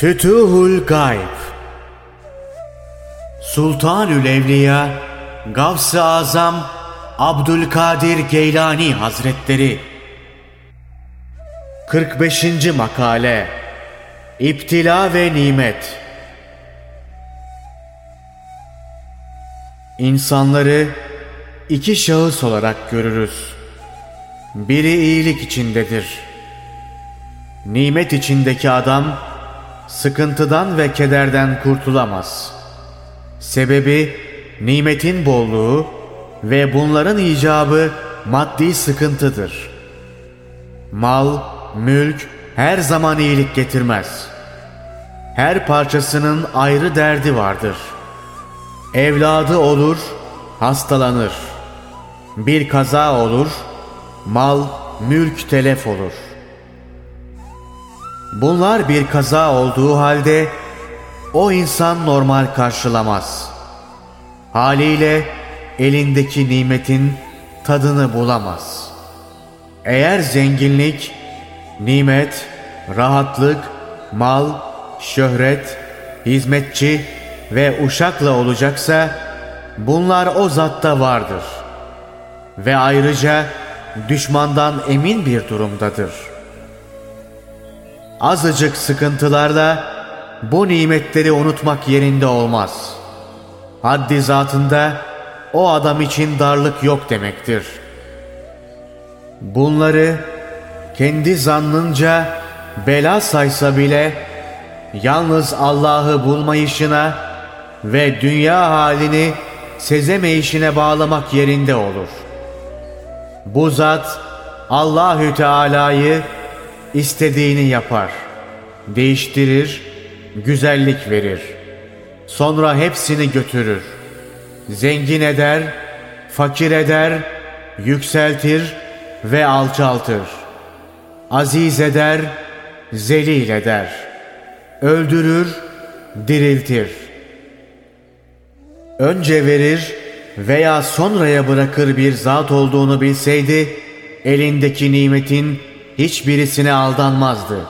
Fütuhul Gayb Sultanül Evliya Gavs-ı Azam Abdülkadir Geylani Hazretleri 45. Makale İptila ve Nimet İnsanları iki şahıs olarak görürüz. Biri iyilik içindedir. Nimet içindeki adam sıkıntıdan ve kederden kurtulamaz. Sebebi nimetin bolluğu ve bunların icabı maddi sıkıntıdır. Mal, mülk her zaman iyilik getirmez. Her parçasının ayrı derdi vardır. Evladı olur, hastalanır. Bir kaza olur, mal, mülk telef olur. Bunlar bir kaza olduğu halde o insan normal karşılamaz. Haliyle elindeki nimetin tadını bulamaz. Eğer zenginlik, nimet, rahatlık, mal, şöhret, hizmetçi ve uşakla olacaksa bunlar o zatta vardır. Ve ayrıca düşmandan emin bir durumdadır. Azıcık sıkıntılarla bu nimetleri unutmak yerinde olmaz. Haddi zatında o adam için darlık yok demektir. Bunları kendi zannınca bela saysa bile yalnız Allah'ı bulmayışına ve dünya halini sezemeyişine bağlamak yerinde olur. Bu zat Allahü Teala'yı istediğini yapar, değiştirir, güzellik verir. Sonra hepsini götürür. Zengin eder, fakir eder, yükseltir ve alçaltır. Aziz eder, zelil eder. Öldürür, diriltir. Önce verir veya sonraya bırakır bir zat olduğunu bilseydi, elindeki nimetin hiçbirisine aldanmazdı.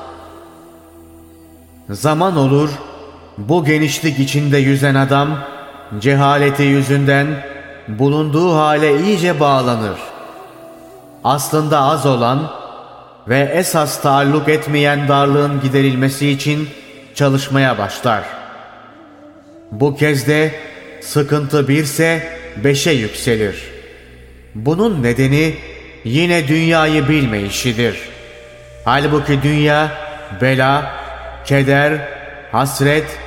Zaman olur, bu genişlik içinde yüzen adam, cehaleti yüzünden bulunduğu hale iyice bağlanır. Aslında az olan ve esas taalluk etmeyen darlığın giderilmesi için çalışmaya başlar. Bu kez de sıkıntı birse beşe yükselir. Bunun nedeni yine dünyayı bilmeyişidir. Halbuki dünya bela, keder, hasret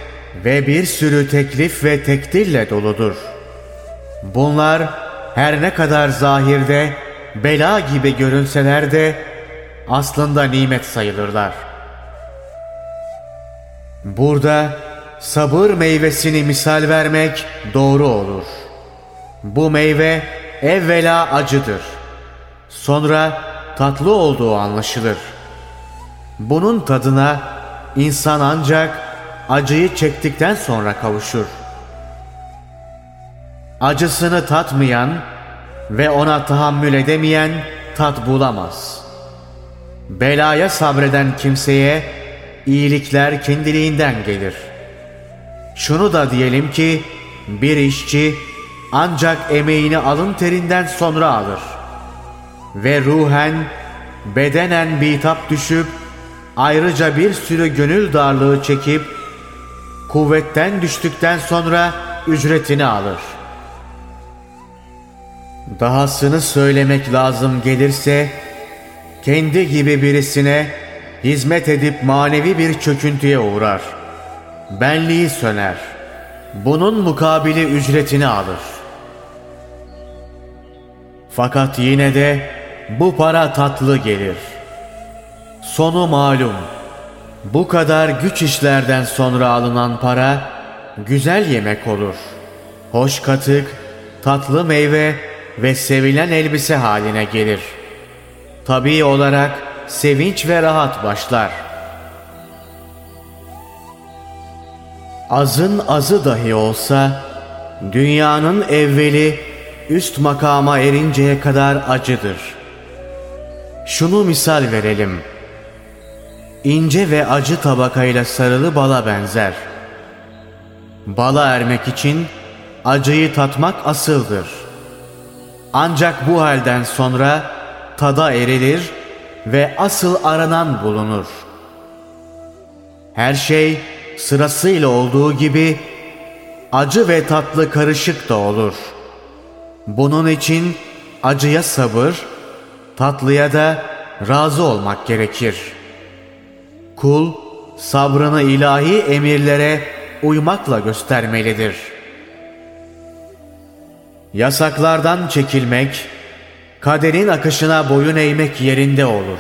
ve bir sürü teklif ve tekdirle doludur. Bunlar her ne kadar zahirde bela gibi görünseler de aslında nimet sayılırlar. Burada sabır meyvesini misal vermek doğru olur. Bu meyve evvela acıdır. Sonra tatlı olduğu anlaşılır. Bunun tadına insan ancak acıyı çektikten sonra kavuşur. Acısını tatmayan ve ona tahammül edemeyen tat bulamaz. Belaya sabreden kimseye iyilikler kendiliğinden gelir. Şunu da diyelim ki bir işçi ancak emeğini alın terinden sonra alır. Ve ruhen, bedenen bitap düşüp ayrıca bir sürü gönül darlığı çekip kuvvetten düştükten sonra ücretini alır. Dahasını söylemek lazım gelirse kendi gibi birisine hizmet edip manevi bir çöküntüye uğrar. Benliği söner. Bunun mukabili ücretini alır. Fakat yine de bu para tatlı gelir. Sonu malum. Bu kadar güç işlerden sonra alınan para güzel yemek olur. Hoş katık, tatlı meyve ve sevilen elbise haline gelir. Tabii olarak sevinç ve rahat başlar. Azın azı dahi olsa dünyanın evveli üst makama erinceye kadar acıdır. Şunu misal verelim. İnce ve acı tabakayla sarılı bala benzer. Bala ermek için acıyı tatmak asıldır. Ancak bu halden sonra tada erilir ve asıl aranan bulunur. Her şey sırasıyla olduğu gibi acı ve tatlı karışık da olur. Bunun için acıya sabır, tatlıya da razı olmak gerekir. Kul sabrını ilahi emirlere uymakla göstermelidir. Yasaklardan çekilmek, kaderin akışına boyun eğmek yerinde olur.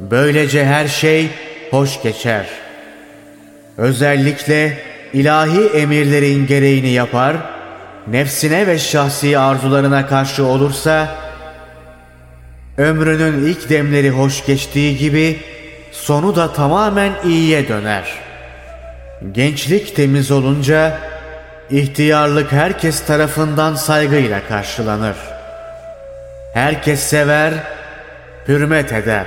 Böylece her şey hoş geçer. Özellikle ilahi emirlerin gereğini yapar, nefsine ve şahsi arzularına karşı olursa, ömrünün ilk demleri hoş geçtiği gibi sonu da tamamen iyiye döner. Gençlik temiz olunca ihtiyarlık herkes tarafından saygıyla karşılanır. Herkes sever, hürmet eder.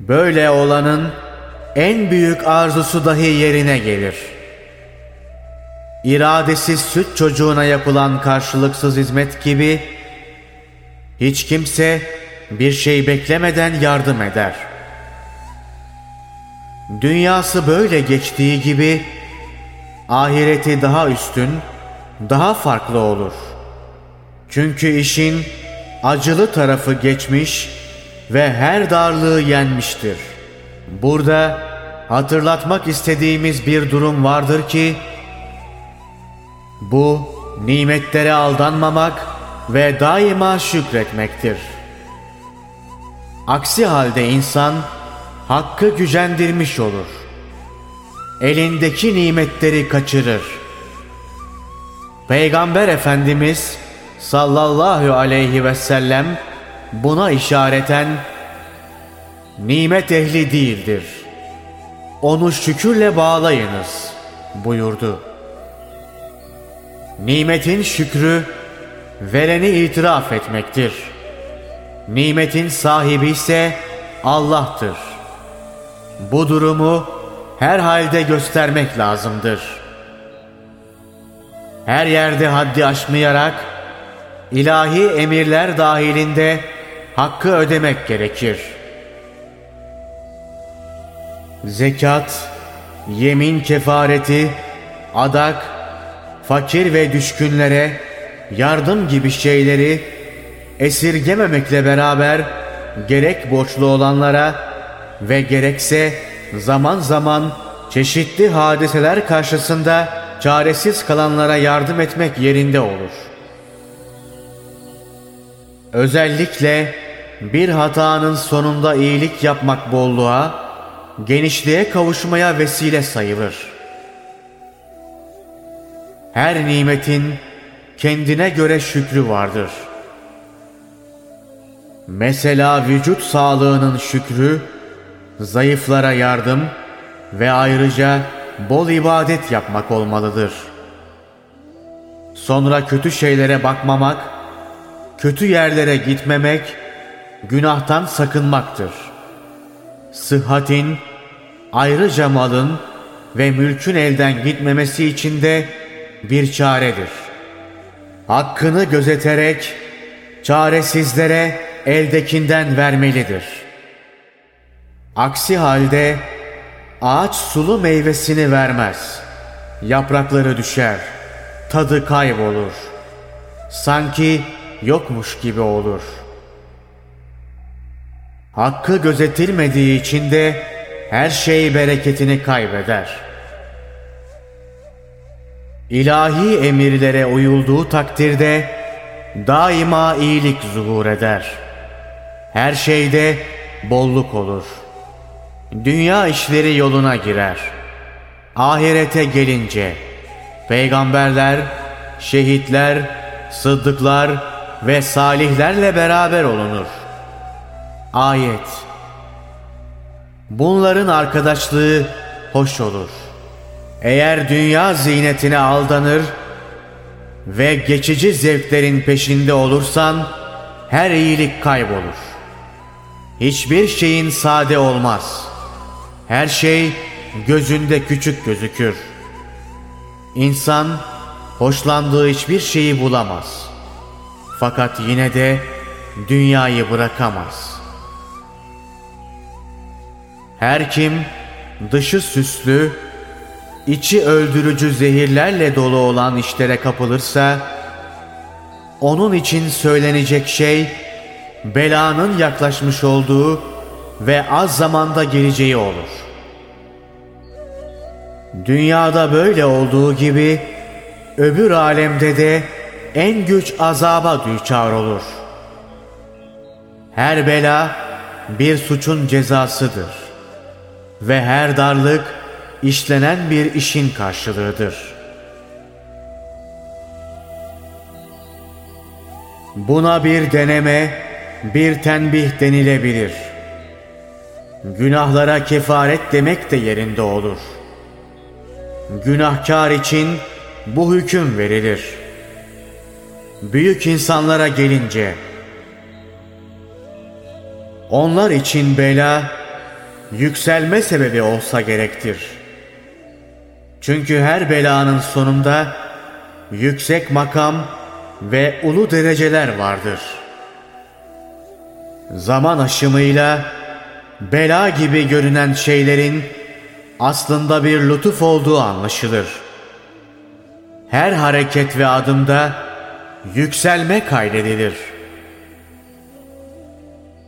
Böyle olanın en büyük arzusu dahi yerine gelir. İradesiz süt çocuğuna yapılan karşılıksız hizmet gibi hiç kimse bir şey beklemeden yardım eder. Dünyası böyle geçtiği gibi ahireti daha üstün, daha farklı olur. Çünkü işin acılı tarafı geçmiş ve her darlığı yenmiştir. Burada hatırlatmak istediğimiz bir durum vardır ki bu nimetlere aldanmamak ve daima şükretmektir. Aksi halde insan hakkı gücendirmiş olur. Elindeki nimetleri kaçırır. Peygamber Efendimiz sallallahu aleyhi ve sellem buna işareten nimet ehli değildir. Onu şükürle bağlayınız buyurdu. Nimetin şükrü vereni itiraf etmektir. Nimetin sahibi ise Allah'tır. Bu durumu her halde göstermek lazımdır. Her yerde haddi aşmayarak ilahi emirler dahilinde hakkı ödemek gerekir. Zekat, yemin kefareti, adak, fakir ve düşkünlere yardım gibi şeyleri esirgememekle beraber gerek borçlu olanlara ve gerekse zaman zaman çeşitli hadiseler karşısında çaresiz kalanlara yardım etmek yerinde olur. Özellikle bir hatanın sonunda iyilik yapmak bolluğa, genişliğe kavuşmaya vesile sayılır. Her nimetin kendine göre şükrü vardır. Mesela vücut sağlığının şükrü, zayıflara yardım ve ayrıca bol ibadet yapmak olmalıdır. Sonra kötü şeylere bakmamak, kötü yerlere gitmemek, günahtan sakınmaktır. Sıhhatin, ayrıca malın ve mülkün elden gitmemesi için de bir çaredir hakkını gözeterek çaresizlere eldekinden vermelidir. Aksi halde ağaç sulu meyvesini vermez. Yaprakları düşer, tadı kaybolur. Sanki yokmuş gibi olur. Hakkı gözetilmediği için de her şey bereketini kaybeder.'' İlahi emirlere uyulduğu takdirde daima iyilik zuhur eder. Her şeyde bolluk olur. Dünya işleri yoluna girer. Ahirete gelince peygamberler, şehitler, sıddıklar ve salihlerle beraber olunur. Ayet Bunların arkadaşlığı hoş olur.'' Eğer dünya zinetine aldanır ve geçici zevklerin peşinde olursan her iyilik kaybolur. Hiçbir şeyin sade olmaz. Her şey gözünde küçük gözükür. İnsan hoşlandığı hiçbir şeyi bulamaz. Fakat yine de dünyayı bırakamaz. Her kim dışı süslü, içi öldürücü zehirlerle dolu olan işlere kapılırsa, onun için söylenecek şey, belanın yaklaşmış olduğu ve az zamanda geleceği olur. Dünyada böyle olduğu gibi, öbür alemde de en güç azaba düçar olur. Her bela bir suçun cezasıdır ve her darlık işlenen bir işin karşılığıdır. Buna bir deneme, bir tenbih denilebilir. Günahlara kefaret demek de yerinde olur. Günahkar için bu hüküm verilir. Büyük insanlara gelince, onlar için bela, yükselme sebebi olsa gerektir. Çünkü her belanın sonunda yüksek makam ve ulu dereceler vardır. Zaman aşımıyla bela gibi görünen şeylerin aslında bir lütuf olduğu anlaşılır. Her hareket ve adımda yükselme kaydedilir.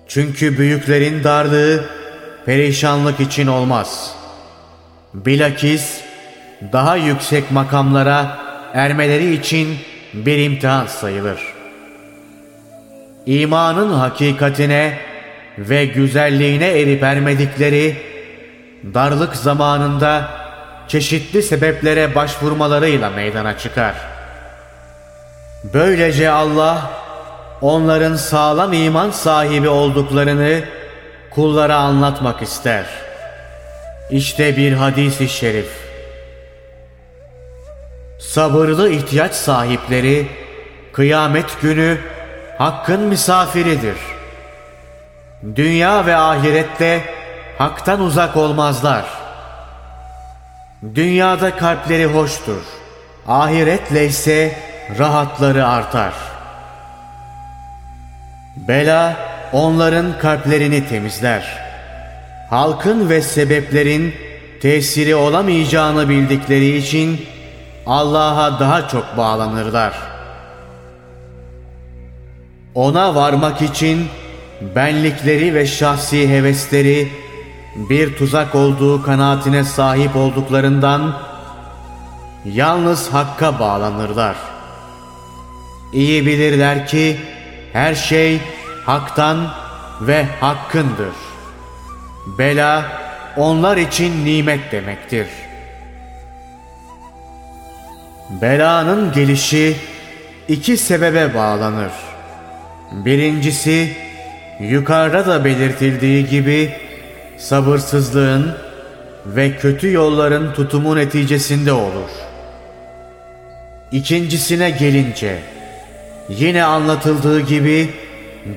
Çünkü büyüklerin darlığı perişanlık için olmaz. Bilakis daha yüksek makamlara ermeleri için bir imtihan sayılır. İmanın hakikatine ve güzelliğine erip ermedikleri, darlık zamanında çeşitli sebeplere başvurmalarıyla meydana çıkar. Böylece Allah, onların sağlam iman sahibi olduklarını kullara anlatmak ister. İşte bir hadis-i şerif. Sabırlı ihtiyaç sahipleri kıyamet günü hakkın misafiridir. Dünya ve ahirette haktan uzak olmazlar. Dünyada kalpleri hoştur. Ahiretle ise rahatları artar. Bela onların kalplerini temizler. Halkın ve sebeplerin tesiri olamayacağını bildikleri için Allah'a daha çok bağlanırlar. Ona varmak için benlikleri ve şahsi hevesleri bir tuzak olduğu kanaatine sahip olduklarından yalnız Hakk'a bağlanırlar. İyi bilirler ki her şey Hak'tan ve Hakk'ındır. Bela onlar için nimet demektir. Belanın gelişi iki sebebe bağlanır. Birincisi yukarıda da belirtildiği gibi sabırsızlığın ve kötü yolların tutumu neticesinde olur. İkincisine gelince yine anlatıldığı gibi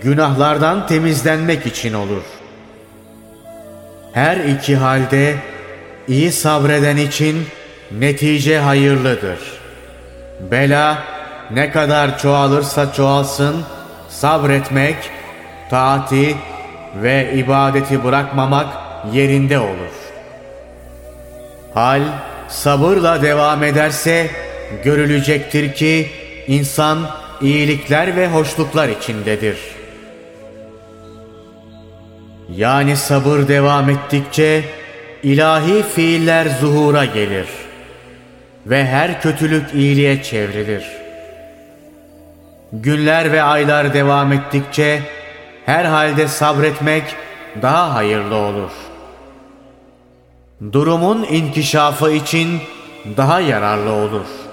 günahlardan temizlenmek için olur. Her iki halde iyi sabreden için netice hayırlıdır. Bela ne kadar çoğalırsa çoğalsın sabretmek, taati ve ibadeti bırakmamak yerinde olur. Hal sabırla devam ederse görülecektir ki insan iyilikler ve hoşluklar içindedir.'' Yani sabır devam ettikçe ilahi fiiller zuhura gelir ve her kötülük iyiliğe çevrilir. Günler ve aylar devam ettikçe her halde sabretmek daha hayırlı olur. Durumun inkişafı için daha yararlı olur.''